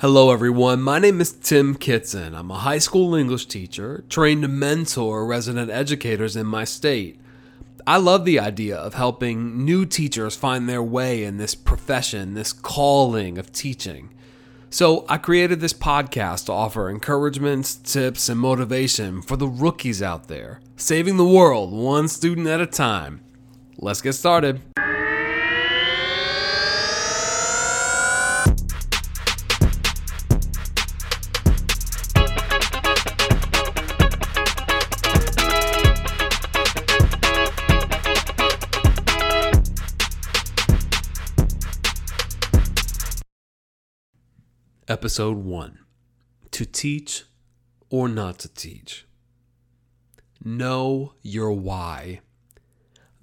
Hello, everyone. My name is Tim Kitson. I'm a high school English teacher trained to mentor resident educators in my state. I love the idea of helping new teachers find their way in this profession, this calling of teaching. So, I created this podcast to offer encouragement, tips, and motivation for the rookies out there, saving the world one student at a time. Let's get started. Episode 1 To Teach or Not to Teach. Know your why.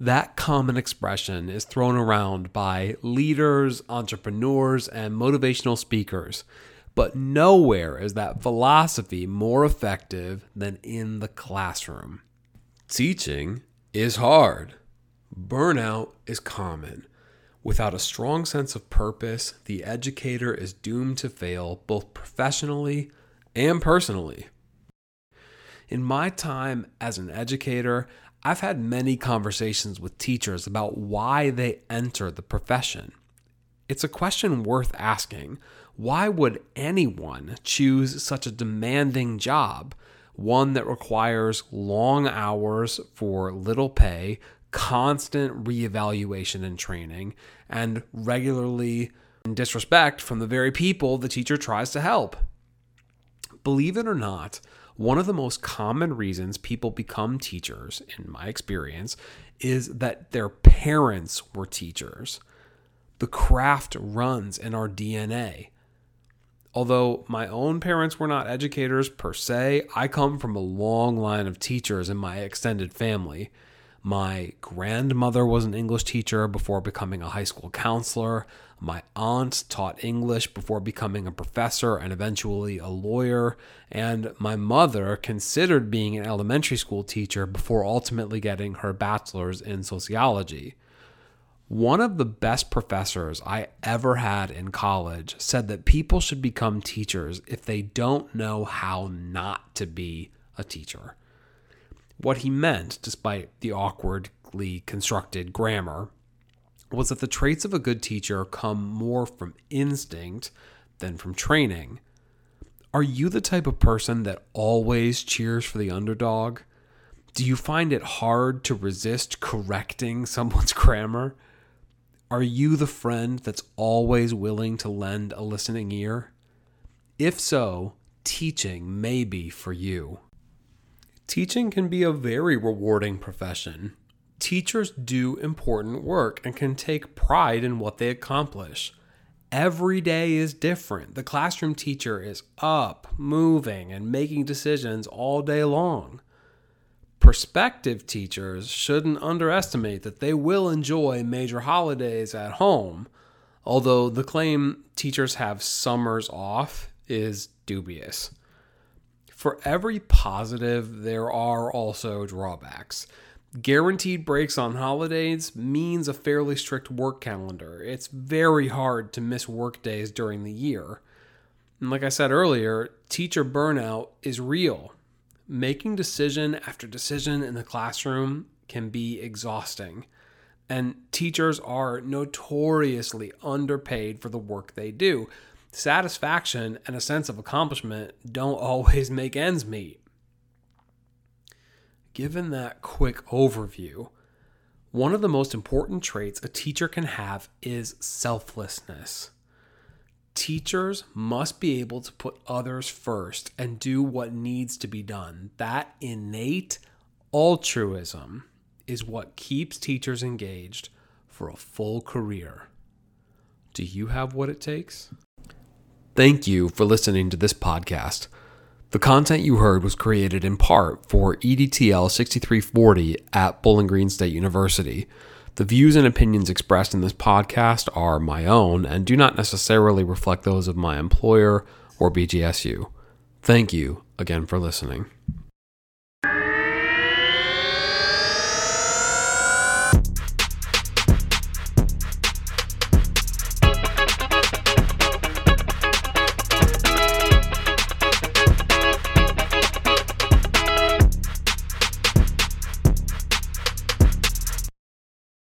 That common expression is thrown around by leaders, entrepreneurs, and motivational speakers, but nowhere is that philosophy more effective than in the classroom. Teaching is hard, burnout is common. Without a strong sense of purpose, the educator is doomed to fail both professionally and personally. In my time as an educator, I've had many conversations with teachers about why they enter the profession. It's a question worth asking. Why would anyone choose such a demanding job, one that requires long hours for little pay, constant reevaluation and training, and regularly disrespect from the very people the teacher tries to help. Believe it or not, one of the most common reasons people become teachers, in my experience, is that their parents were teachers. The craft runs in our DNA. Although my own parents were not educators per se, I come from a long line of teachers in my extended family. My grandmother was an English teacher before becoming a high school counselor. My aunt taught English before becoming a professor and eventually a lawyer. And my mother considered being an elementary school teacher before ultimately getting her bachelor's in sociology. One of the best professors I ever had in college said that people should become teachers if they don't know how not to be a teacher. What he meant, despite the awkwardly constructed grammar, was that the traits of a good teacher come more from instinct than from training. Are you the type of person that always cheers for the underdog? Do you find it hard to resist correcting someone's grammar? Are you the friend that's always willing to lend a listening ear? If so, teaching may be for you. Teaching can be a very rewarding profession. Teachers do important work and can take pride in what they accomplish. Every day is different. The classroom teacher is up, moving, and making decisions all day long. Prospective teachers shouldn't underestimate that they will enjoy major holidays at home, although the claim teachers have summers off is dubious for every positive, there are also drawbacks. Guaranteed breaks on holidays means a fairly strict work calendar. It's very hard to miss work days during the year. And like I said earlier, teacher burnout is real. Making decision after decision in the classroom can be exhausting. And teachers are notoriously underpaid for the work they do satisfaction and a sense of accomplishment don't always make ends meet. Given that quick overview, one of the most important traits a teacher can have is selflessness. Teachers must be able to put others first and do what needs to be done. That innate altruism is what keeps teachers engaged for a full career. Do you have what it takes? Thank you for listening to this podcast. The content you heard was created in part for EDTL 6340 at Bowling Green State University. The views and opinions expressed in this podcast are my own and do not necessarily reflect those of my employer or BGSU. Thank you again for listening.